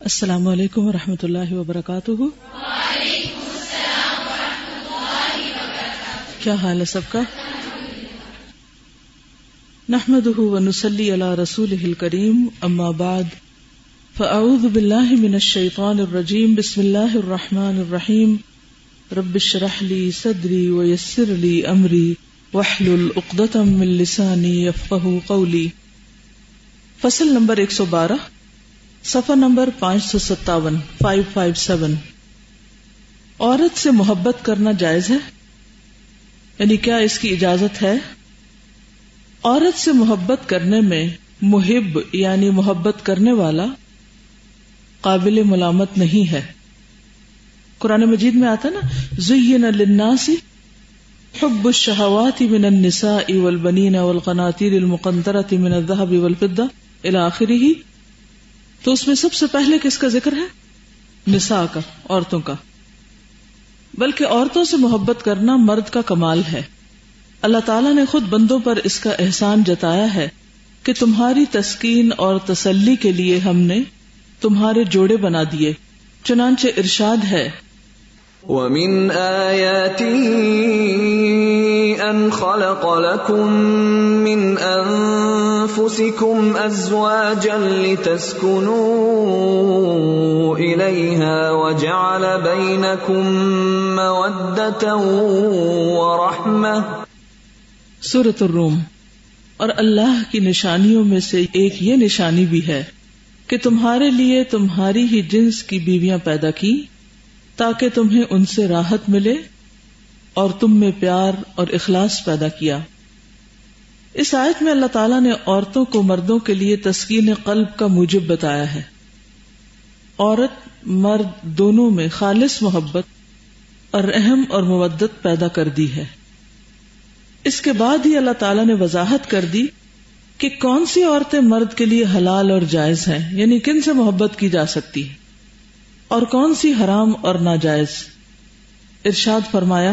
السلام علیکم و رحمۃ اللہ وبرکاتہ۔ کیا حال ہے سب کا؟ نحمد ونسلی علی رسول کریم اما بعد، فاعوذ باللہ من الشیطان الرجیم، بسم اللہ الرحمن الرحیم۔ رب اشرح لی صدری ویسر لی امری، واحلل عقدۃ من لسانی یفقهوا قولی۔ فصل نمبر 112 سفر نمبر پانچ سو ستاون فائیو فائیو سیون عورت سے محبت کرنا جائز ہے؟ یعنی کیا اس کی اجازت ہے؟ عورت سے محبت کرنے میں محب یعنی محبت کرنے والا قابل ملامت نہیں ہے۔ قرآن مجید میں آتا نا، زین للناس حب الشہوات من النساء والبنین والقناطیر المقنطرة من الذهب والفضة الى آخره تو اس میں سب سے پہلے کس کا ذکر ہے؟ نساء کا، عورتوں کا۔ بلکہ عورتوں سے محبت کرنا مرد کا کمال ہے۔ اللہ تعالیٰ نے خود بندوں پر اس کا احسان جتایا ہے کہ تمہاری تسکین اور تسلی کے لیے ہم نے تمہارے جوڑے بنا دیے۔ چنانچہ ارشاد ہے۔ وَمِنْ آيَاتِهِ أَنْ خَلَقَ لَكُم مِّنْ أَنفُسِكُمْ أَزْوَاجًا لِتَسْكُنُوا إِلَيْهَا وَجَعَلَ بَيْنَكُم مَّوَدَّةً وَرَحْمَةً سورة الروم، اور اللہ کی نشانیوں میں سے ایک یہ نشانی بھی ہے کہ تمہارے لیے تمہاری ہی جنس کی بیویاں پیدا کی تاکہ تمہیں ان سے راحت ملے اور تم میں پیار اور اخلاص پیدا کیا۔ اس آیت میں اللہ تعالیٰ نے عورتوں کو مردوں کے لیے تسکین قلب کا موجب بتایا ہے۔ عورت مرد دونوں میں خالص محبت اور رحم اور مودت پیدا کر دی ہے۔ اس کے بعد ہی اللہ تعالیٰ نے وضاحت کر دی کہ کون سی عورتیں مرد کے لیے حلال اور جائز ہیں یعنی کن سے محبت کی جا سکتی ہے؟ اور کون سی حرام اور ناجائز؟ ارشاد فرمایا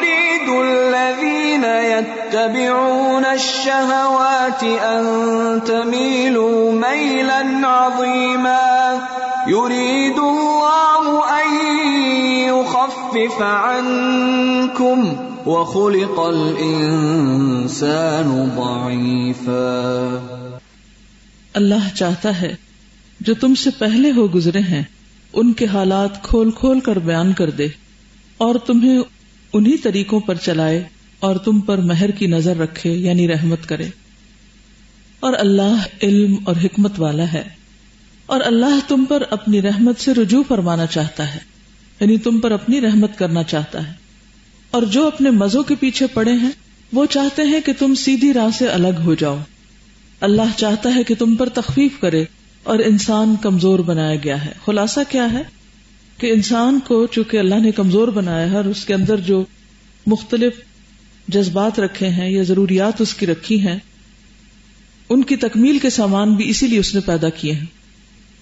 يتبعون الشهوات أن تميلوا ميلا عظيما. يريد الله أن يخفف عنكم وخلق الإنسان ضعيفا. اللہ چاہتا ہے جو تم سے پہلے ہو گزرے ہیں، ان کے حالات کھول کھول کر بیان کر دے اور تمہیں انہی طریقوں پر چلائے۔ اور تم پر مہر کی نظر رکھے یعنی رحمت کرے۔ اور اللہ علم اور حکمت والا ہے۔ اور اللہ تم پر اپنی رحمت سے رجوع فرمانا چاہتا ہے یعنی تم پر اپنی رحمت کرنا چاہتا ہے۔ اور جو اپنے مزوں کے پیچھے پڑے ہیں، وہ چاہتے ہیں کہ تم سیدھی راہ سے الگ ہو جاؤ۔ اللہ چاہتا ہے کہ تم پر تخفیف کرے اور انسان کمزور بنایا گیا ہے۔ خلاصہ کیا ہے؟ کہ انسان کو چونکہ اللہ نے کمزور بنایا ہے اور اس کے اندر جو مختلف جذبات رکھے ہیں یا ضروریات اس کی رکھی ہیں، ان کی تکمیل کے سامان بھی اسی لیے اس نے پیدا کیے ہیں۔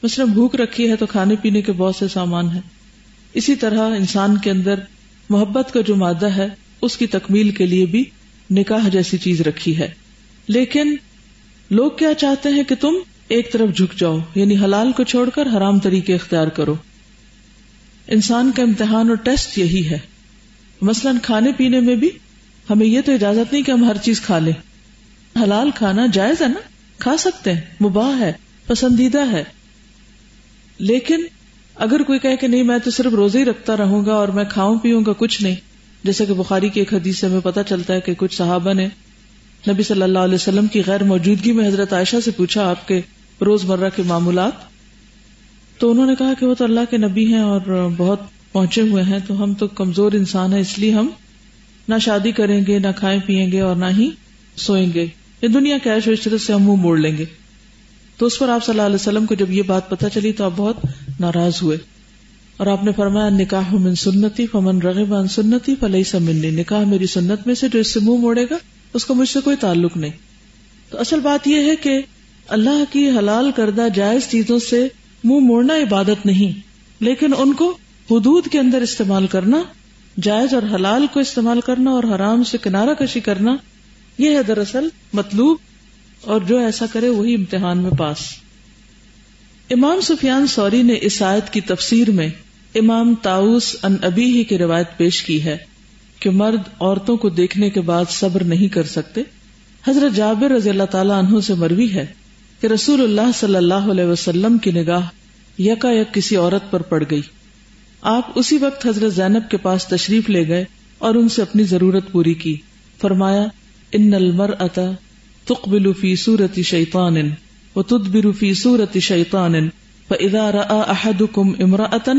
مثلا بھوک رکھی ہے تو کھانے پینے کے بہت سے سامان ہیں۔ اسی طرح انسان کے اندر محبت کا جو مادہ ہے، اس کی تکمیل کے لیے بھی نکاح جیسی چیز رکھی ہے۔ لیکن لوگ کیا چاہتے ہیں کہ تم ایک طرف جھک جاؤ یعنی حلال کو چھوڑ کر حرام طریقے اختیار کرو۔ انسان کا امتحان اور ٹیسٹ یہی ہے۔ مثلاً کھانے پینے میں بھی ہمیں یہ تو اجازت نہیں کہ ہم ہر چیز کھا لیں۔ حلال کھانا جائز ہے نا؟ کھا سکتے ہیں، مباح ہے، پسندیدہ ہے۔ لیکن اگر کوئی کہے کہ نہیں، میں تو صرف روزے ہی رکھتا رہوں گا اور میں کھاؤں پیوں گا، کچھ نہیں۔ جیسے کہ بخاری کی ایک حدیث سے ہمیں پتا چلتا ہے کہ کچھ صحابہ نے نبی صلی اللہ علیہ وسلم کی غیر موجودگی میں حضرت عائشہ سے پوچھا آپ کے روز مرہ کے معمولات تو انہوں نے کہا کہ وہ تو اللہ کے نبی ہیں اور بہت پہنچے ہوئے ہیں، تو ہم تو کمزور انسان ہیں، اس لیے ہم نہ شادی کریں گے، نہ کھائیں پیئیں گے اور نہ ہی سوئیں گے۔ یہ دنیا کے عیش و عشرت سے ہم منہ موڑ لیں گے۔ تو اس پر آپ صلی اللہ علیہ وسلم کو جب یہ بات پتا چلی تو آپ بہت ناراض ہوئے۔ اور آپ نے فرمایا، نکاح من سنتی فمن رغب عن سنتی فلئی سمنی نکاح میری سنت میں سے جو اس سے منہ موڑے گا، اس کا مجھ سے کوئی تعلق نہیں۔ تو اصل بات یہ ہے کہ اللہ کی حلال کردہ جائز چیزوں سے منہ موڑنا عبادت نہیں، لیکن ان کو حدود کے اندر استعمال کرنا جائز اور حلال کو استعمال کرنا اور حرام سے کنارہ کشی کرنا، یہ ہے دراصل مطلوب اور جو ایسا کرے وہی امتحان میں پاس۔ امام سفیان سوری نے اس آیت کی تفسیر میں امام تاؤس ان ابی ہی کی روایت پیش کی ہے کہ مرد عورتوں کو دیکھنے کے بعد صبر نہیں کر سکتے۔ حضرت جابر رضی اللہ تعالیٰ عنہ سے مروی ہے کہ رسول اللہ صلی اللہ علیہ وسلم کی نگاہ یکا یک کسی عورت پر پڑ گئی۔ آپ اسی وقت حضرت زینب کے پاس تشریف لے گئے اور ان سے اپنی ضرورت پوری کی۔ فرمایا، ان المر اتا تقبل فی صورت شیطان و تدبر فی صورت شیطان فاذا راى احدكم امراه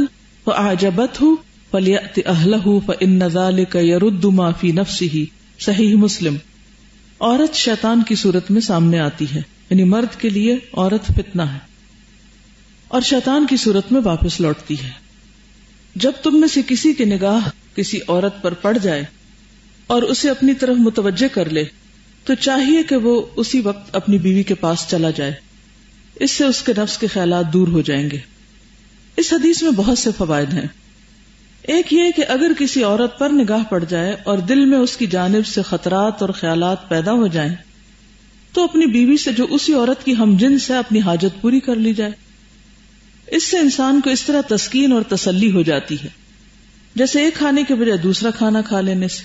فاعجبته فلیأت اہلہ فان ذلك يرد ما فی نفسه۔ صحیح مسلم۔ عورت شیطان کی صورت میں سامنے آتی ہے یعنی مرد کے لیے عورت فتنہ ہے۔ اور شیطان کی صورت میں واپس لوٹتی ہے۔ جب تم میں سے کسی کی نگاہ کسی عورت پر پڑ جائے اور اسے اپنی طرف متوجہ کر لے، تو چاہیے کہ وہ اسی وقت اپنی بیوی کے پاس چلا جائے۔ اس سے اس کے نفس کے خیالات دور ہو جائیں گے۔ اس حدیث میں بہت سے فوائد ہیں۔ ایک یہ کہ اگر کسی عورت پر نگاہ پڑ جائے اور دل میں اس کی جانب سے خطرات اور خیالات پیدا ہو جائیں، تو اپنی بیوی سے جو اسی عورت کی ہم جن سے اپنی حاجت پوری کر لی جائے۔ اس سے انسان کو اس طرح تسکین اور تسلی ہو جاتی ہے، جیسے ایک کھانے کے بجائے دوسرا کھانا کھا لینے سے،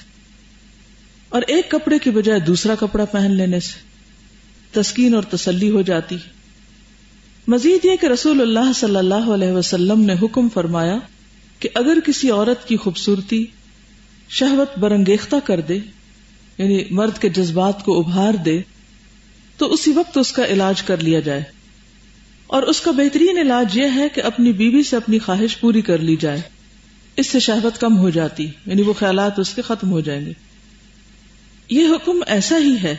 اور ایک کپڑے کی بجائے دوسرا کپڑا پہن لینے سے تسکین اور تسلی ہو جاتی مزید یہ کہ رسول اللہ صلی اللہ علیہ وسلم نے حکم فرمایا کہ اگر کسی عورت کی خوبصورتی شہوت برنگیختہ کر دے یعنی مرد کے جذبات کو ابھار دے، تو اسی وقت اس کا علاج کر لیا جائے۔ اور اس کا بہترین علاج یہ ہے کہ اپنی بیوی سے اپنی خواہش پوری کر لی جائے۔ اس سے شہوت کم ہو جاتی یعنی وہ خیالات اس کے ختم ہو جائیں گے۔ یہ حکم ایسا ہی ہے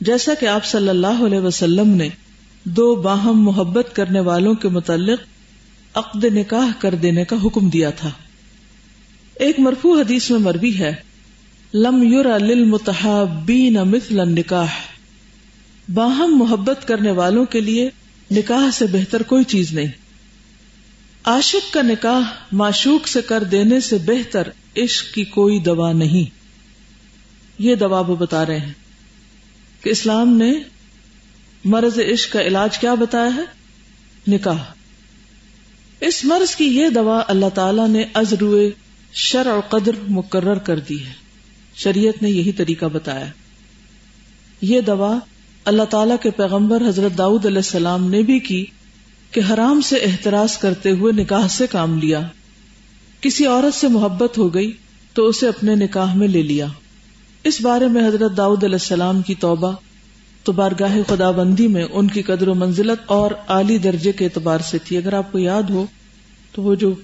جیسا کہ آپ صلی اللہ علیہ وسلم نے دو باہم محبت کرنے والوں کے متعلق عقد نکاح کر دینے کا حکم دیا تھا۔ ایک مرفوع حدیث میں مربی ہے، لم یور للمتحابین مثل النکاح۔ باہم محبت کرنے والوں کے لیے نکاح سے بہتر کوئی چیز نہیں۔ عاشق کا نکاح معشوق سے کر دینے سے بہتر عشق کی کوئی دوا نہیں۔ یہ دوا وہ بتا رہے ہیں کہ اسلام نے مرض عشق کا علاج کیا بتایا ہے؟ نکاح۔ اس مرض کی یہ دوا اللہ تعالی نے ازرو شرع و قدر مقرر کر دی ہے۔ شریعت نے یہی طریقہ بتایا۔ یہ دوا اللہ تعالی کے پیغمبر حضرت داؤد علیہ السلام نے بھی کی کہ حرام سے احتراز کرتے ہوئے نکاح سے کام لیا۔ کسی عورت سے محبت ہو گئی تو اسے اپنے نکاح میں لے لیا۔ اس بارے میں حضرت داؤد علیہ السلام کی توبہ تو بارگاہ خدا بندی میں ان کی قدر و منزلت اور اعلی درجے کے اعتبار سے تھی۔ اگر آپ کو یاد ہو تو وہ جو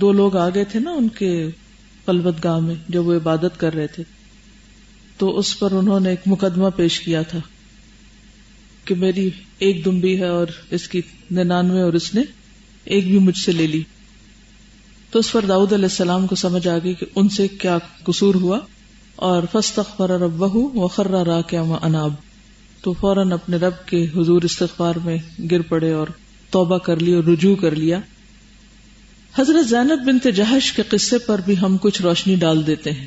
دو لوگ آ گئے تھے نا ان کے پلوت گاہ میں جب وہ عبادت کر رہے تھے تو اس پر انہوں نے ایک مقدمہ پیش کیا تھا۔ کہ میری ایک دمبی ہے اور اس کی ننانوے اور اس نے ایک بھی مجھ سے لے لی۔ تو اس پر داؤد علیہ السلام کو سمجھ آ گئی کہ ان سے کیا قصور ہوا اور فسط اخبر رب و را کیا اناب۔ تو فوراً اپنے رب کے حضور استغفار میں گر پڑے اور توبہ کر لی اور رجوع کر لیا۔ حضرت زینب بنت جہش کے قصے پر بھی ہم کچھ روشنی ڈال دیتے ہیں۔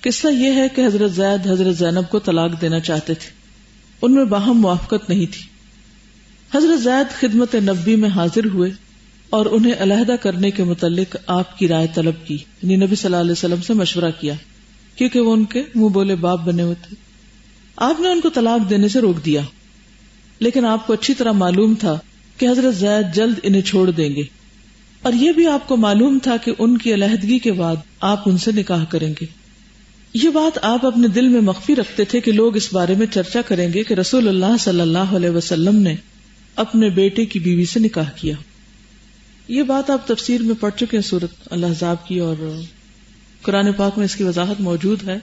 قصہ یہ ہے کہ حضرت زید حضرت زینب کو طلاق دینا چاہتے تھے۔ ان میں باہم موافقت نہیں تھی۔ حضرت زید خدمت نبی میں حاضر ہوئے اور انہیں علیحدہ کرنے کے متعلق آپ کی رائے طلب کی یعنی نبی صلی اللہ علیہ وسلم سے مشورہ کیا، کیونکہ وہ ان کے منہ بولے باپ بنے ہوئے تھے۔ آپ نے ان کو طلاق دینے سے روک دیا، لیکن آپ کو اچھی طرح معلوم تھا کہ حضرت زید جلد انہیں چھوڑ دیں گے۔ اور یہ بھی آپ کو معلوم تھا کہ ان کی علیحدگی کے بعد آپ ان سے نکاح کریں گے۔ یہ بات آپ اپنے دل میں مخفی رکھتے تھے کہ لوگ اس بارے میں چرچا کریں گے کہ رسول اللہ صلی اللہ علیہ وسلم نے اپنے بیٹے کی بیوی سے نکاح کیا۔ یہ بات آپ تفسیر میں پڑھ چکے ہیں سورت اللہ کی اور قرآن پاک میں اس کی وضاحت موجود ہے۔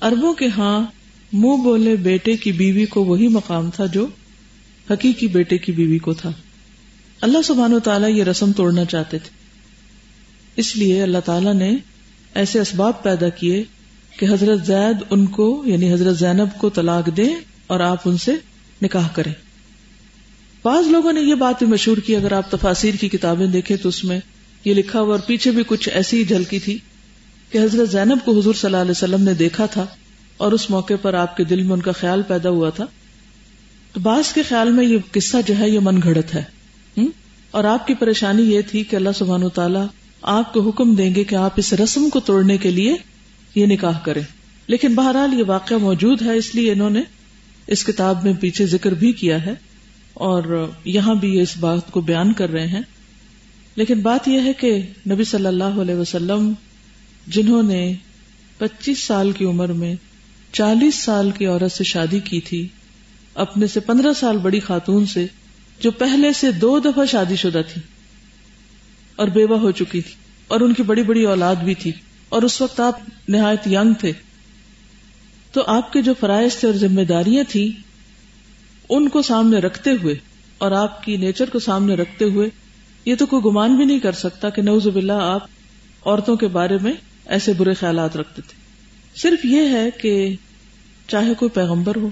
اربوں کے ہاں منہ بولے بیٹے کی بیوی کو وہی مقام تھا جو حقیقی بیٹے کی بیوی کو تھا۔ اللہ سبحانہ و تعالیٰ یہ رسم توڑنا چاہتے تھے۔ اس لیے اللہ تعالی نے ایسے اسباب پیدا کیے کہ حضرت زید ان کو یعنی حضرت زینب کو طلاق دیں اور آپ ان سے نکاح کریں۔ بعض لوگوں نے یہ بات بھی مشہور کی، اگر آپ تفاصیر کی کتابیں دیکھیں تو اس میں یہ لکھا ہوا اور پیچھے بھی کچھ ایسی جھلکی تھی کہ حضرت زینب کو حضور صلی اللہ علیہ وسلم نے دیکھا تھا اور اس موقع پر آپ کے دل میں ان کا خیال پیدا ہوا تھا۔ تو بعض کے خیال میں یہ قصہ جو ہے یہ من گھڑت ہے۔ اور آپ کی پریشانی یہ تھی کہ اللہ سبحان و تعالیٰ آپ کو حکم دیں گے کہ آپ اس رسم کو توڑنے کے لیے یہ نکاح کریں۔ لیکن بہرحال یہ واقعہ موجود ہے، اس لیے انہوں نے اس کتاب میں پیچھے ذکر بھی کیا ہے اور یہاں بھی یہ اس بات کو بیان کر رہے ہیں۔ لیکن بات یہ ہے کہ نبی صلی اللہ علیہ وسلم، جنہوں نے پچیس سال کی عمر میں چالیس سال کی عورت سے شادی کی تھی، اپنے سے پندرہ سال بڑی خاتون سے، جو پہلے سے دو دفعہ شادی شدہ تھی اور بیوہ ہو چکی تھی اور ان کی بڑی بڑی اولاد بھی تھی۔ اور اس وقت آپ نہایت ینگ تھے۔ تو آپ کے جو فرائض تھے اور ذمہ داریاں تھیں، ان کو سامنے رکھتے ہوئے اور آپ کی نیچر کو سامنے رکھتے ہوئے، یہ تو کوئی گمان بھی نہیں کر سکتا کہ نوز باللہ آپ عورتوں کے بارے میں ایسے برے خیالات رکھتے تھے۔ صرف یہ ہے کہ چاہے کوئی پیغمبر ہو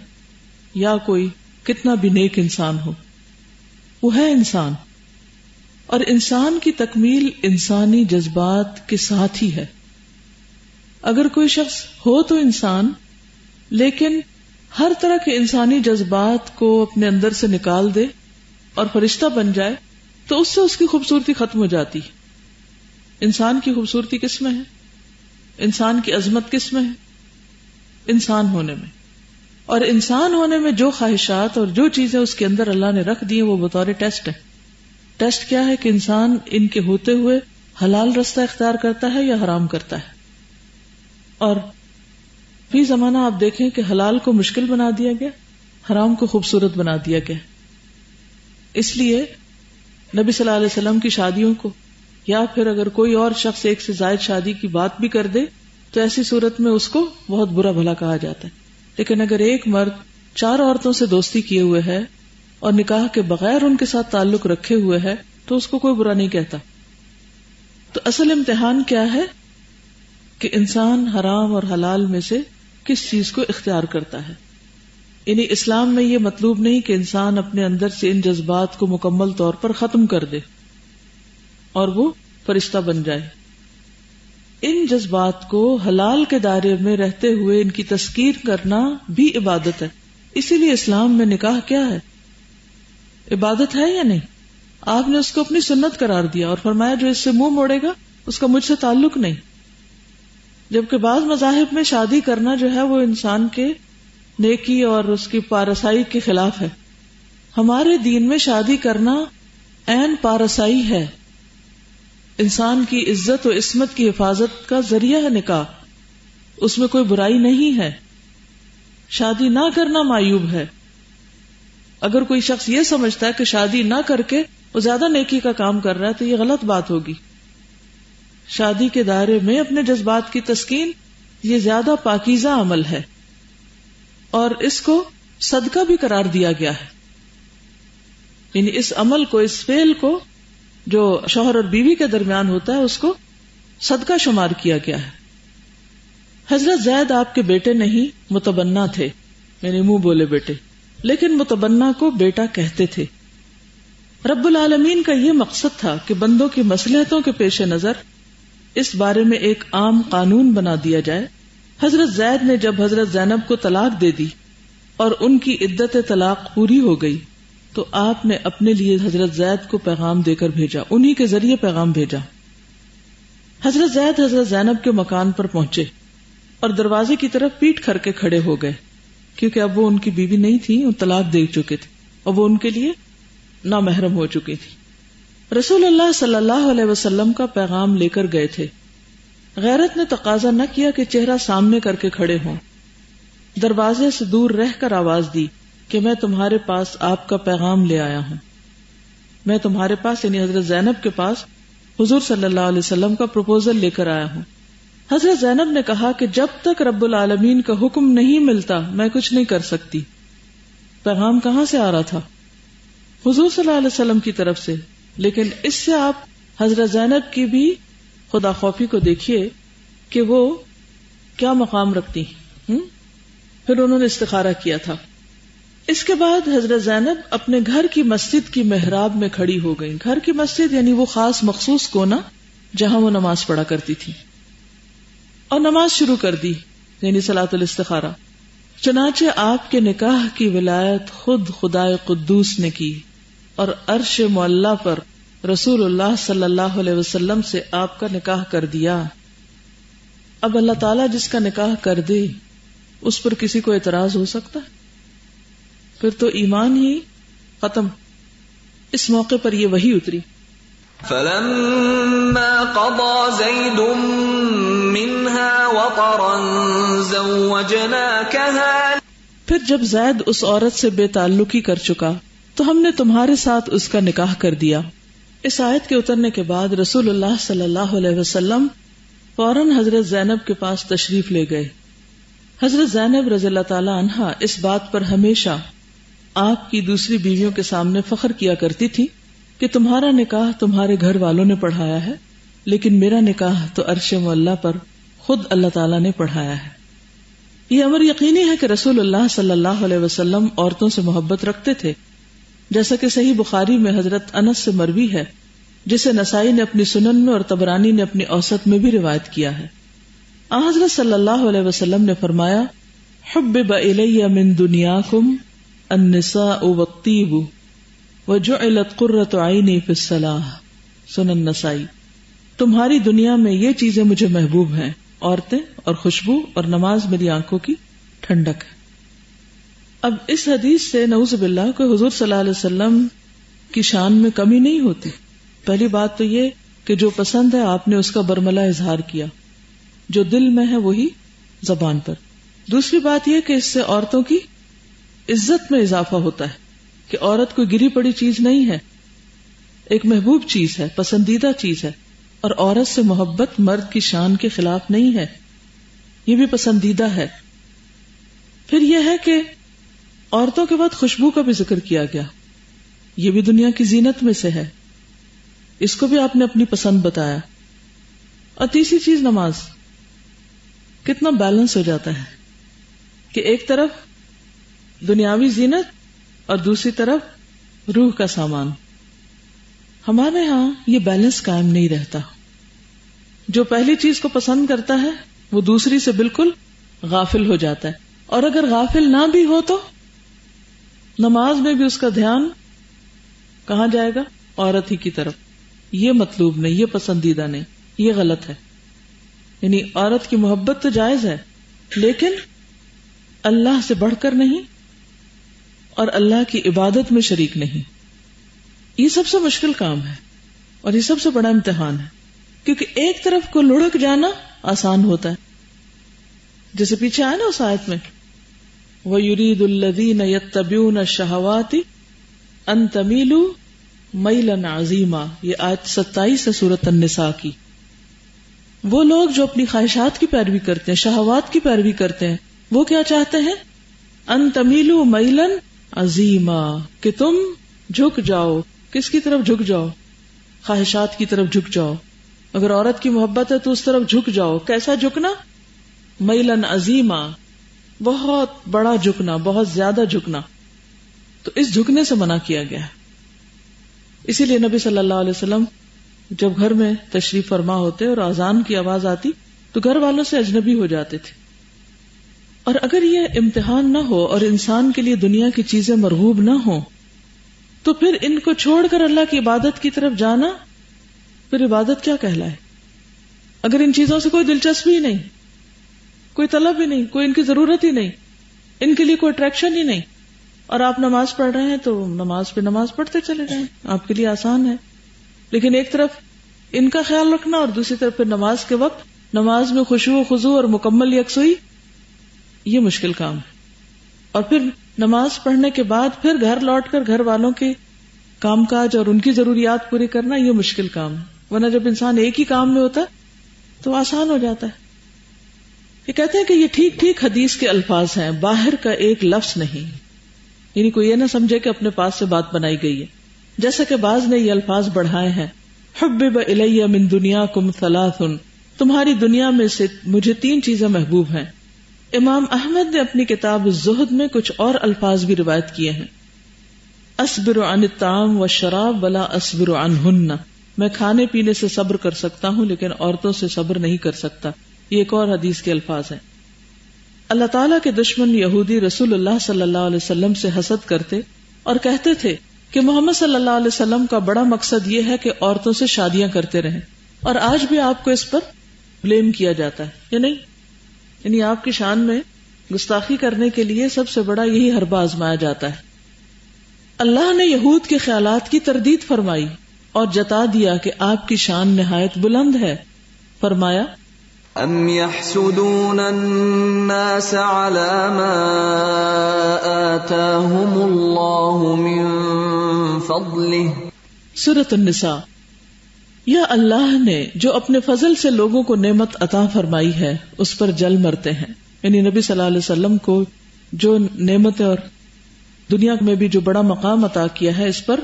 یا کوئی کتنا بھی نیک انسان ہو، وہ ہے انسان۔ اور انسان کی تکمیل انسانی جذبات کے ساتھ ہی ہے۔ اگر کوئی شخص ہو تو انسان، لیکن ہر طرح کے انسانی جذبات کو اپنے اندر سے نکال دے اور فرشتہ بن جائے، تو اس سے اس کی خوبصورتی ختم ہو جاتی انسان کی خوبصورتی کس میں ہے؟ انسان کی عظمت کس میں ہے؟ انسان ہونے میں۔ اور انسان ہونے میں جو خواہشات اور جو چیزیں اس کے اندر اللہ نے رکھ دی وہ بطور ٹیسٹ ہے ٹیسٹ کیا ہے کہ انسان ان کے ہوتے ہوئے حلال رستہ اختیار کرتا ہے یا حرام کرتا ہے؟ اور فی زمانہ آپ دیکھیں کہ حلال کو مشکل بنا دیا گیا، حرام کو خوبصورت بنا دیا گیا۔ اس لیے نبی صلی اللہ علیہ وسلم کی شادیوں کو، یا پھر اگر کوئی اور شخص ایک سے زائد شادی کی بات بھی کر دے، تو ایسی صورت میں اس کو بہت برا بھلا کہا جاتا ہے۔ لیکن اگر ایک مرد چار عورتوں سے دوستی کیے ہوئے ہے اور نکاح کے بغیر ان کے ساتھ تعلق رکھے ہوئے ہے، تو اس کو کوئی برا نہیں کہتا۔ تو اصل امتحان کیا ہے؟ کہ انسان حرام اور حلال میں سے کس چیز کو اختیار کرتا ہے؟ یعنی اسلام میں یہ مطلوب نہیں کہ انسان اپنے اندر سے ان جذبات کو مکمل طور پر ختم کر دے اور وہ فرشتہ بن جائے۔ ان جذبات کو حلال کے دائرے میں رہتے ہوئے ان کی تسکیر کرنا بھی عبادت ہے۔ اسی لیے اسلام میں نکاح کیا ہے؟ عبادت ہے یا نہیں؟ آپ نے اس کو اپنی سنت قرار دیا اور فرمایا جو اس سے منہ موڑے گا، اس کا مجھ سے تعلق نہیں۔ جبکہ بعض مذاہب میں شادی کرنا جو ہے وہ انسان کے نیکی اور اس کی پارسائی کے خلاف ہے۔ ہمارے دین میں شادی کرنا این پارسائی ہے۔ انسان کی عزت و عصمت کی حفاظت کا ذریعہ ہے نکاح۔ اس میں کوئی برائی نہیں ہے۔ شادی نہ کرنا معیوب ہے۔ اگر کوئی شخص یہ سمجھتا ہے کہ شادی نہ کر کے وہ زیادہ نیکی کا کام کر رہا ہے تو یہ غلط بات ہوگی۔ شادی کے دائرے میں اپنے جذبات کی تسکین، یہ زیادہ پاکیزہ عمل ہے۔ اور اس کو صدقہ بھی قرار دیا گیا ہے۔ یعنی اس عمل کو، اس فیل کو جو شوہر اور بیوی کے درمیان ہوتا ہے، اس کو صدقہ شمار کیا گیا ہے۔ حضرت زید آپ کے بیٹے نہیں متبنا تھے۔ یعنی منہ بولے بیٹے۔ لیکن متبنا کو بیٹا کہتے تھے۔ رب العالمین کا یہ مقصد تھا کہ بندوں کی مسلحتوں کے پیش نظر اس بارے میں ایک عام قانون بنا دیا جائے۔ حضرت زید نے جب حضرت زینب کو طلاق دے دی اور ان کی عدت طلاق پوری ہو گئی، تو آپ نے اپنے لیے حضرت زید کو پیغام دے کر بھیجا، انہی کے ذریعے پیغام بھیجا۔ حضرت زید حضرت زینب کے مکان پر پہنچے اور دروازے کی طرف پیٹ کر کے کھڑے ہو گئے، کیونکہ اب وہ ان کی بیوی نہیں تھی وہ طلاق دے چکے تھے، اور وہ ان کے لیے نامحرم ہو چکی تھی رسول اللہ صلی اللہ علیہ وسلم کا پیغام لے کر گئے تھے۔ غیرت نے تقاضا نہ کیا کہ چہرہ سامنے کر کے کھڑے ہوں۔ دروازے سے دور رہ کر آواز دی کہ میں تمہارے پاس آپ کا پیغام لے آیا ہوں۔ میں تمہارے پاس یعنی حضرت زینب کے پاس حضور صلی اللہ علیہ وسلم کا پروپوزل لے کر آیا ہوں۔ حضرت زینب نے کہا کہ جب تک رب العالمین کا حکم نہیں ملتا میں کچھ نہیں کر سکتی۔ پیغام کہاں سے آ رہا تھا؟ حضور صلی اللہ علیہ وسلم کی طرف سے۔ لیکن اس سے آپ حضرت زینب کی بھی خدا خوفی کو دیکھیے کہ وہ کیا مقام رکھتی ہوں پھر انہوں نے استخارہ کیا تھا۔ اس کے بعد حضرت زینب اپنے گھر کی مسجد کی محراب میں کھڑی ہو گئی گھر کی مسجد یعنی وہ خاص مخصوص کونا جہاں وہ نماز پڑھا کرتی تھی اور نماز شروع کر دی یعنی سلاۃ الاستخارہ۔ چنانچہ آپ کے نکاح کی ولایت خود خدا قدوس نے کی۔ اور عرش معلّہ پر رسول اللہ صلی اللہ علیہ وسلم سے آپ کا نکاح کر دیا۔ اب اللہ تعالیٰ جس کا نکاح کر دے اس پر کسی کو اعتراض ہو سکتا؟ ہے پھر تو ایمان ہی ختم۔ اس موقع پر یہ وہی اتری۔ فلما قضى زيد منها وطرا زوجناكها۔ پھر جب زید اس عورت سے بے تعلقی کر چکا تو ہم نے تمہارے ساتھ اس کا نکاح کر دیا۔ اس آیت کے اترنے کے بعد رسول اللہ صلی اللہ علیہ وسلم فوراً حضرت زینب کے پاس تشریف لے گئے۔ حضرت زینب رضی اللہ تعالی عنہا اس بات پر ہمیشہ آپ کی دوسری بیویوں کے سامنے فخر کیا کرتی تھی کہ تمہارا نکاح تمہارے گھر والوں نے پڑھایا ہے، لیکن میرا نکاح تو عرش اللہ پر خود اللہ تعالیٰ نے پڑھایا ہے۔ یہ امر یقینی ہے کہ رسول اللہ صلی اللہ علیہ وسلم عورتوں سے محبت رکھتے تھے۔ جیسا کہ صحیح بخاری میں حضرت انس سے مروی ہے، جسے نسائی نے اپنی سنن میں اور تبرانی نے اپنی اوسط میں بھی روایت کیا ہے۔ آ حضرت صلی اللہ علیہ وسلم نے فرمایا حب من دنیا کم النساء والطيب وجعلت قرة عيني في الصلاة سنن نسائی، تمہاری دنیا میں یہ چیزیں مجھے محبوب ہیں، عورتیں اور خوشبو اور نماز میری آنکھوں کی ٹھنڈک ہے۔ اب اس حدیث سے نعوذ باللہ کو حضور صلی اللہ علیہ وسلم کی شان میں کمی نہیں ہوتی۔ پہلی بات تو یہ کہ جو پسند ہے آپ نے اس کا برملا اظہار کیا۔ جو دل میں ہے وہی زبان پر۔ دوسری بات یہ کہ اس سے عورتوں کی عزت میں اضافہ ہوتا ہے کہ عورت کوئی گری پڑی چیز نہیں ہے۔ ایک محبوب چیز ہے، پسندیدہ چیز ہے، اور عورت سے محبت مرد کی شان کے خلاف نہیں ہے۔ یہ بھی پسندیدہ ہے۔ پھر یہ ہے کہ عورتوں کے بعد خوشبو کا بھی ذکر کیا گیا۔ یہ بھی دنیا کی زینت میں سے ہے۔ اس کو بھی آپ نے اپنی پسند بتایا۔ اور تیسری چیز نماز۔ کتنا بیلنس ہو جاتا ہے۔ کہ ایک طرف دنیاوی زینت اور دوسری طرف روح کا سامان۔ ہمارے ہاں یہ بیلنس قائم نہیں رہتا۔ جو پہلی چیز کو پسند کرتا ہے، وہ دوسری سے بالکل غافل ہو جاتا ہے۔ اور اگر غافل نہ بھی ہو تو نماز میں بھی اس کا دھیان کہاں جائے گا؟ عورت ہی کی طرف۔ یہ مطلوب نہیں، یہ پسندیدہ نہیں، یہ غلط ہے۔ یعنی عورت کی محبت تو جائز ہے، لیکن اللہ سے بڑھ کر نہیں اور اللہ کی عبادت میں شریک نہیں۔ یہ سب سے مشکل کام ہے اور یہ سب سے بڑا امتحان ہے۔ کیونکہ ایک طرف کو لڑک جانا آسان ہوتا ہے۔ جیسے پیچھے آئے نا اس آیت میں وہ یورید الدین یتبیون شہواتی ان تمیلو میلن عظیما یہ آج ستائیس ہے سورت النساء کی۔ وہ لوگ جو اپنی خواہشات کی پیروی کرتے ہیں، شہوات کی پیروی کرتے ہیں، وہ کیا چاہتے ہیں؟ ان تمیلو میلن عظیما کہ تم جھک جاؤ۔ کس کی طرف جھک جاؤ؟ خواہشات کی طرف جھک جاؤ۔ اگر عورت کی محبت ہے تو اس طرف جھک جاؤ۔ کیسا جھکنا؟ میلن عظیما بہت بڑا جھکنا، بہت زیادہ جھکنا۔ تو اس جھکنے سے منع کیا گیا۔ اسی لیے نبی صلی اللہ علیہ وسلم جب گھر میں تشریف فرما ہوتے اور آزان کی آواز آتی، تو گھر والوں سے اجنبی ہو جاتے تھے۔ اور اگر یہ امتحان نہ ہو اور انسان کے لیے دنیا کی چیزیں مرغوب نہ ہو تو پھر ان کو چھوڑ کر اللہ کی عبادت کی طرف جانا، پھر عبادت کیا کہلائے؟ اگر ان چیزوں سے کوئی دلچسپی نہیں۔ کوئی طلب ہی نہیں، کوئی ان کی ضرورت ہی نہیں۔ ان کے لیے کوئی اٹریکشن ہی نہیں۔ اور آپ نماز پڑھ رہے ہیں تو نماز پہ نماز پڑھتے چلے جائیں۔ آپ کے لیے آسان ہے۔ لیکن ایک طرف ان کا خیال رکھنا اور دوسری طرف پھر نماز کے وقت نماز میں خوشبو خزو اور مکمل یکسوئی، یہ مشکل کام ہے۔ اور پھر نماز پڑھنے کے بعد پھر گھر لوٹ کر گھر والوں کے کام کاج اور ان کی ضروریات پوری کرنا، یہ مشکل کام ہے۔ ورنہ جب انسان ایک ہی کام میں ہوتا ہے تو آسان ہو جاتا ہے۔ یہ کہتے ہیں کہ یہ ٹھیک ٹھیک حدیث کے الفاظ ہیں، باہر کا ایک لفظ نہیں۔ یعنی کوئی یہ نہ سمجھے کہ اپنے پاس سے بات بنائی گئی ہے۔ جیسا کہ بعض نے یہ الفاظ بڑھائے ہیں، حبب الیہ من دنیا کم ثلاثن۔ تمہاری دنیا میں سے مجھے تین چیزیں محبوب ہیں۔ امام احمد نے اپنی کتاب زہد میں کچھ اور الفاظ بھی روایت کیے ہیں۔ اسبر عن الطعام و شراب ولا اسبر عنہن۔ میں کھانے پینے سے صبر کر سکتا ہوں، لیکن عورتوں سے صبر نہیں کر سکتا۔ یہ ایک اور حدیث کے الفاظ ہیں۔ اللہ تعالیٰ کے دشمن یہودی رسول اللہ صلی اللہ علیہ وسلم سے حسد کرتے اور کہتے تھے کہ محمد صلی اللہ علیہ وسلم کا بڑا مقصد یہ ہے کہ عورتوں سے شادیاں کرتے رہیں۔ اور آج بھی آپ کو اس پر بلیم کیا جاتا ہے، یا نہیں؟ یعنی آپ کی شان میں گستاخی کرنے کے لیے سب سے بڑا یہی ہر آزمایا جاتا ہے۔ اللہ نے یہود کے خیالات کی تردید فرمائی اور جتا دیا کہ آپ کی شان نہایت بلند ہے۔ فرمایا ام يحسدون الناس على ما آتاهم الله من فضله سورة النساء۔ یا اللہ نے جو اپنے فضل سے لوگوں کو نعمت عطا فرمائی ہے، اس پر جل مرتے ہیں۔ یعنی نبی صلی اللہ علیہ وسلم کو جو نعمت اور دنیا میں بھی جو بڑا مقام عطا کیا ہے، اس پر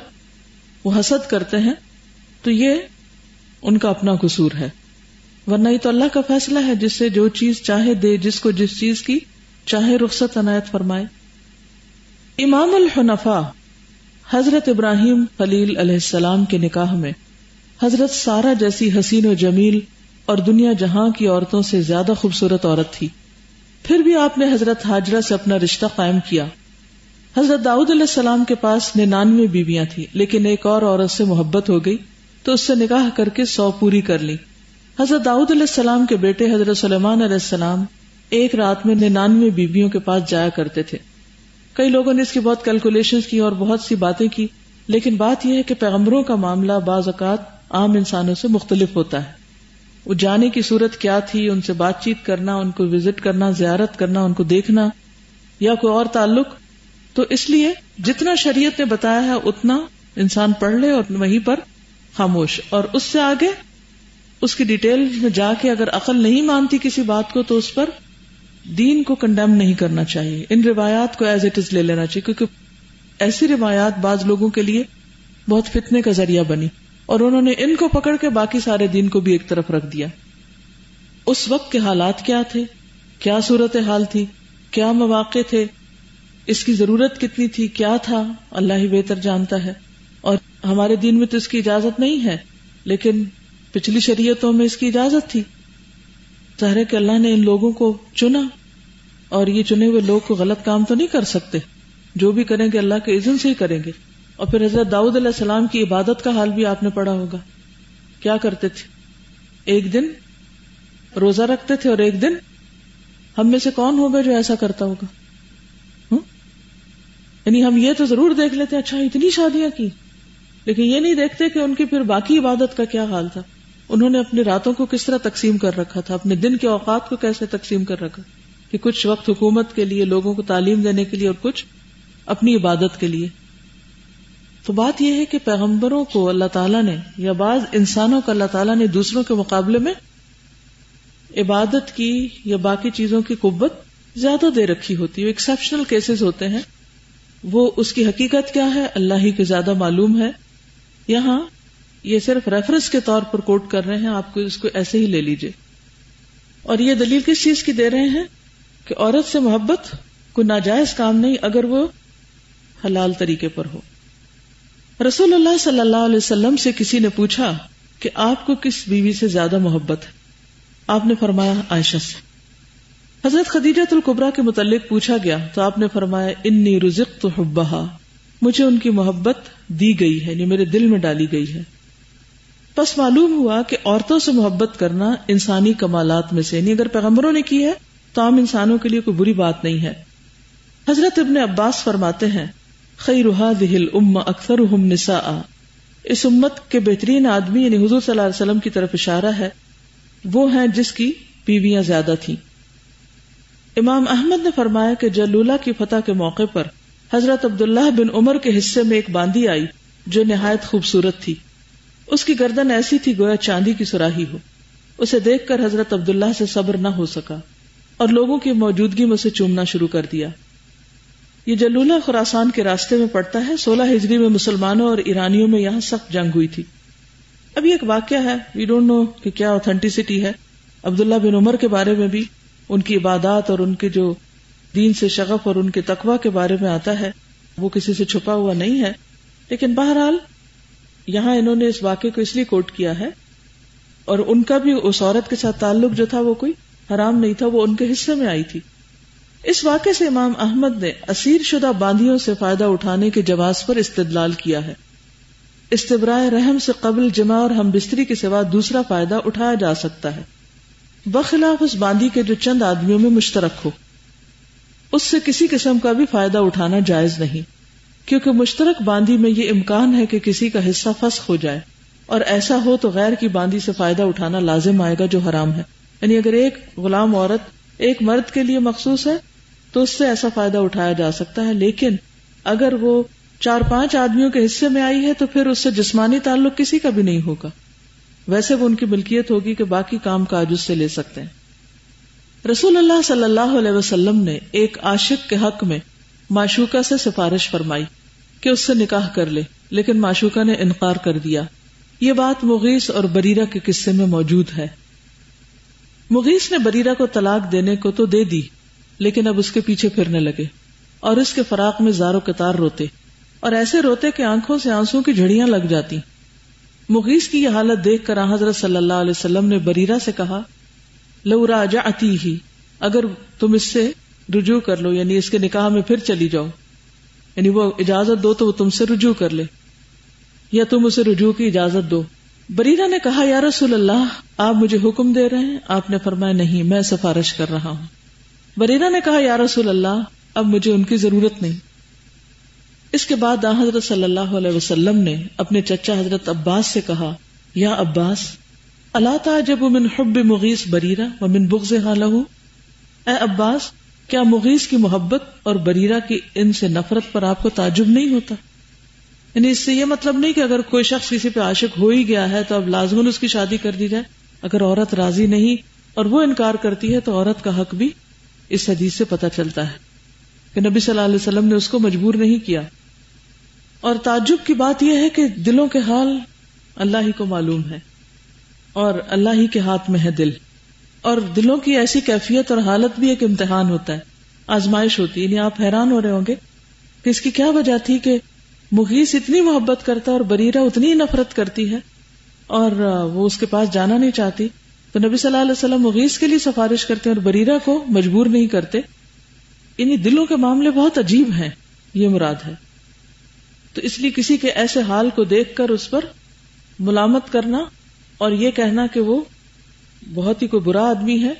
وہ حسد کرتے ہیں، تو یہ ان کا اپنا قصور ہے۔ ورنہ یہ تو اللہ کا فیصلہ ہے جس سے جو چیز چاہے دے، جس کو جس چیز کی چاہے رخصت عنایت فرمائے۔ امام الحنفا حضرت ابراہیم خلیل علیہ السلام کے نکاح میں حضرت سارا جیسی حسین و جمیل اور دنیا جہاں کی عورتوں سے زیادہ خوبصورت عورت تھی۔ پھر بھی آپ نے حضرت حاجرہ سے اپنا رشتہ قائم کیا۔ حضرت داؤد علیہ السلام کے پاس ننانوے بیویاں تھیں، لیکن ایک اور عورت سے محبت ہو گئی تو اس سے نکاح کر کے سو پوری کر لی حضرت داؤد علیہ السلام کے بیٹے حضرت سلیمان علیہ السلام ایک رات میں ننانوے بیویوں کے پاس جایا کرتے تھے۔ کئی لوگوں نے اس کی بہت کیلکولیشن کی اور بہت سی باتیں کی، لیکن بات یہ ہے کہ پیغمبروں کا معاملہ بعض اوقات عام انسانوں سے مختلف ہوتا ہے۔ وہ جانے کی صورت کیا تھی، ان سے بات چیت کرنا، ان کو وزٹ کرنا، زیارت کرنا، ان کو دیکھنا یا کوئی اور تعلق۔ تو اس لیے جتنا شریعت نے بتایا ہے، اتنا انسان پڑھ لے اور وہیں پر خاموش۔ اور اس سے آگے اس کی ڈیٹیل میں جا کے اگر عقل نہیں مانتی کسی بات کو تو اس پر دین کو کنڈیم نہیں کرنا چاہیے۔ ان روایات کو ایز اٹ از لے لینا چاہیے کیونکہ ایسی روایات بعض لوگوں کے لیے بہت فتنے کا ذریعہ بنی اور انہوں نے ان کو پکڑ کے باقی سارے دین کو بھی ایک طرف رکھ دیا۔ اس وقت کے حالات کیا تھے؟ کیا صورت حال تھی؟ کیا مواقع تھے؟ اس کی ضرورت کتنی تھی؟ کیا تھا؟ اللہ ہی بہتر جانتا ہے۔ اور ہمارے دین میں تو اس کی اجازت نہیں ہے، لیکن پچھلی شریعتوں میں اس کی اجازت تھی۔ ظاہر کہ اللہ نے ان لوگوں کو چنا اور یہ چنے ہوئے لوگ کو غلط کام تو نہیں کر سکتے۔ جو بھی کریں گے اللہ کے عزن سے ہی کریں گے۔ اور پھر حضرت داؤد علیہ السلام کی عبادت کا حال بھی آپ نے پڑھا ہوگا۔ کیا کرتے تھے؟ ایک دن روزہ رکھتے تھے اور ایک دن ہم میں سے کون ہوگا جو ایسا کرتا ہوگا؟ یعنی ہم یہ تو ضرور دیکھ لیتے اچھا اتنی شادیاں کی۔ لیکن یہ نہیں دیکھتے کہ ان کی پھر باقی عبادت کا کیا حال تھا۔ انہوں نے اپنی راتوں کو کس طرح تقسیم کر رکھا تھا؟ اپنے دن کے اوقات کو کیسے تقسیم کر رکھا؟ کہ کچھ وقت حکومت کے لیے، لوگوں کو تعلیم دینے کے لیے اور کچھ اپنی عبادت کے لیے۔ تو بات یہ ہے کہ پیغمبروں کو اللہ تعالیٰ نے یا بعض انسانوں کو اللہ تعالیٰ نے دوسروں کے مقابلے میں عبادت کی یا باقی چیزوں کی قوت زیادہ دے رکھی ہوتی ہے۔ ایکسپشنل کیسز ہوتے ہیں۔ وہ اس کی حقیقت کیا ہے؟ اللہ ہی کے زیادہ معلوم ہے۔ یہاں یہ صرف ریفرنس کے طور پر کوٹ کر رہے ہیں، آپ کو اس کو ایسے ہی لے لیجیے اور یہ دلیل کس چیز کی دے رہے ہیں؟ کہ عورت سے محبت کوئی ناجائز کام نہیں اگر وہ حلال طریقے پر ہو۔ رسول اللہ صلی اللہ علیہ وسلم سے کسی نے پوچھا کہ آپ کو کس بیوی سے زیادہ محبت ہے؟ آپ نے فرمایا، عائشہ سے۔ حضرت خدیجہ القبرا کے متعلق پوچھا گیا تو آپ نے فرمایا، انی رزق تو مجھے ان کی محبت دی گئی ہے یعنی میرے دل میں ڈالی گئی ہے۔ بس معلوم ہوا کہ عورتوں سے محبت کرنا انسانی کمالات میں سے یعنی اگر پیغمبروں نے کی ہے، تو عام انسانوں کے لیے کوئی بری بات نہیں ہے۔ حضرت ابن عباس فرماتے ہیں، خیر دہل ام اکثر نسا اس امت کے بہترین آدمی یعنی حضور صلی اللہ علیہ وسلم کی طرف اشارہ ہے، وہ ہیں جس کی بیویاں زیادہ تھیں۔ امام احمد نے فرمایا کہ جلولہ کی فتح کے موقع پر حضرت عبداللہ بن عمر کے حصے میں ایک باندی آئی، جو نہایت خوبصورت تھی۔ اس کی گردن ایسی تھی گویا چاندی کی سراہی ہو۔ اسے دیکھ کر حضرت عبداللہ سے صبر نہ ہو سکا اور لوگوں کی موجودگی میں اسے چومنا شروع کر دیا۔ یہ جلولہ خوراسان کے راستے میں پڑتا ہے، سولہ ہجری میں مسلمانوں اور ایرانیوں میں یہاں سخت جنگ ہوئی تھی۔ ابھی ایک واقعہ ہے وی ڈونٹ نو کہ کیا اوتھینٹسٹی ہے۔ عبداللہ بن عمر کے بارے میں بھی ان کی عبادات اور ان کے جو دین سے شغف اور ان کے تقوا کے بارے میں آتا ہے، وہ کسی سے چھپا ہوا نہیں ہے۔ لیکن بہرحال یہاں انہوں نے اس واقعے کو اس لیے کوٹ کیا ہے اور ان کا بھی اس عورت کے ساتھ تعلق جو تھا وہ کوئی حرام نہیں تھا، وہ ان کے حصے میں آئی تھی۔ اس واقعے سے امام احمد نے اسیر شدہ باندیوں سے فائدہ اٹھانے کے جواز پر استدلال کیا ہے۔ استبرائے رحم سے قبل جمع اور ہم بستری کے سوا دوسرا فائدہ اٹھایا جا سکتا ہے۔ بخلاف اس باندی کے جو چند آدمیوں میں مشترک ہو، اس سے کسی قسم کا بھی فائدہ اٹھانا جائز نہیں۔ کیونکہ مشترک باندی میں یہ امکان ہے کہ کسی کا حصہ فسخ ہو جائے۔ اور ایسا ہو تو غیر کی باندی سے فائدہ اٹھانا لازم آئے گا جو حرام ہے۔ یعنی اگر ایک غلام عورت ایک مرد کے لیے مخصوص ہے، تو اس سے ایسا فائدہ اٹھایا جا سکتا ہے۔ لیکن اگر وہ چار پانچ آدمیوں کے حصے میں آئی ہے، تو پھر اس سے جسمانی تعلق کسی کا بھی نہیں ہوگا۔ ویسے وہ ان کی ملکیت ہوگی کہ باقی کام کاج اس سے لے سکتے ہیں۔ رسول اللہ صلی اللہ علیہ وسلم نے ایک عاشق کے حق میں معشوقہ سے سفارش فرمائی کہ اس سے نکاح کر لے، لیکن معشوقہ نے انکار کر دیا۔ یہ بات مغیث اور بریرا کے قصے میں موجود ہے۔ مغیث نے بریرا کو طلاق دینے کو تو دے دی، لیکن اب اس کے پیچھے پھرنے لگے اور اس کے فراق میں زارو قطار روتے اور ایسے روتے کہ آنکھوں سے آنسو کی جھڑیاں لگ جاتی۔ مغیث کی یہ حالت دیکھ کر حضرت صلی اللہ علیہ وسلم نے بریرا سے کہا، لو راجا ہی، اگر تم اس سے رجوع کر لو یعنی اس کے نکاح میں پھر چلی جاؤ۔ یعنی وہ اجازت دو تو وہ تم سے رجوع کر لے۔ یا تم اسے رجوع کی اجازت دو۔ بریرا نے کہا، یا رسول اللہ، آپ مجھے حکم دے رہے ہیں۔ آپ نے فرمایا، نہیں، میں سفارش کر رہا ہوں۔ بریرا نے کہا، یا رسول اللہ، اب مجھے ان کی ضرورت نہیں۔ اس کے بعد حضرت صلی اللہ علیہ وسلم نے اپنے چچا حضرت عباس سے کہا، یا عباس، اللہ تعجب من حب مغیث بریرا و من بغض لہو۔ اے عباس کیا مغیث کی محبت اور بریرا کی ان سے نفرت پر آپ کو تعجب نہیں ہوتا؟ یعنی اس سے یہ مطلب نہیں کہ اگر کوئی شخص کسی پہ عاشق ہو ہی گیا ہے تو اب لازمن اس کی شادی کر دی جائے۔ اگر عورت راضی نہیں اور وہ انکار کرتی ہے تو عورت کا حق بھی اس حدیث سے پتہ چلتا ہے کہ نبی صلی اللہ علیہ وسلم نے اس کو مجبور نہیں کیا۔ اور تعجب کی بات یہ ہے کہ دلوں کے حال اللہ ہی کو معلوم ہے اور اللہ ہی کے ہاتھ میں ہے دل۔ اور دلوں کی ایسی کیفیت اور حالت بھی ایک امتحان ہوتا ہے۔ آزمائش ہوتی ہے یعنی آپ حیران ہو رہے ہوں گے کہ اس کی کیا وجہ تھی کہ مغیث اتنی محبت کرتا اور بریرا اتنی نفرت کرتی ہے اور وہ اس کے پاس جانا نہیں چاہتی۔ تو نبی صلی اللہ علیہ وسلم مغیث کے لیے سفارش کرتے اور بریرا کو مجبور نہیں کرتے۔ یعنی دلوں کے معاملے بہت عجیب ہیں، یہ مراد ہے۔ تو اس لیے کسی کے ایسے حال کو دیکھ کر اس پر ملامت کرنا اور یہ کہنا کہ وہ بہت ہی کوئی برا آدمی ہے،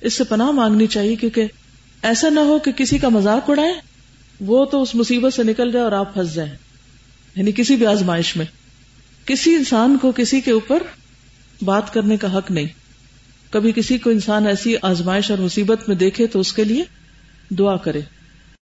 اس سے پناہ مانگنی چاہیے کیونکہ ایسا نہ ہو کہ کسی کا مذاق اڑائے، وہ تو اس مصیبت سے نکل جائے اور آپ پھنس جائیں۔ یعنی کسی بھی آزمائش میں۔ کسی انسان کو کسی کے اوپر بات کرنے کا حق نہیں۔ کبھی کسی کو انسان ایسی آزمائش اور مصیبت میں دیکھے تو اس کے لیے دعا کرے۔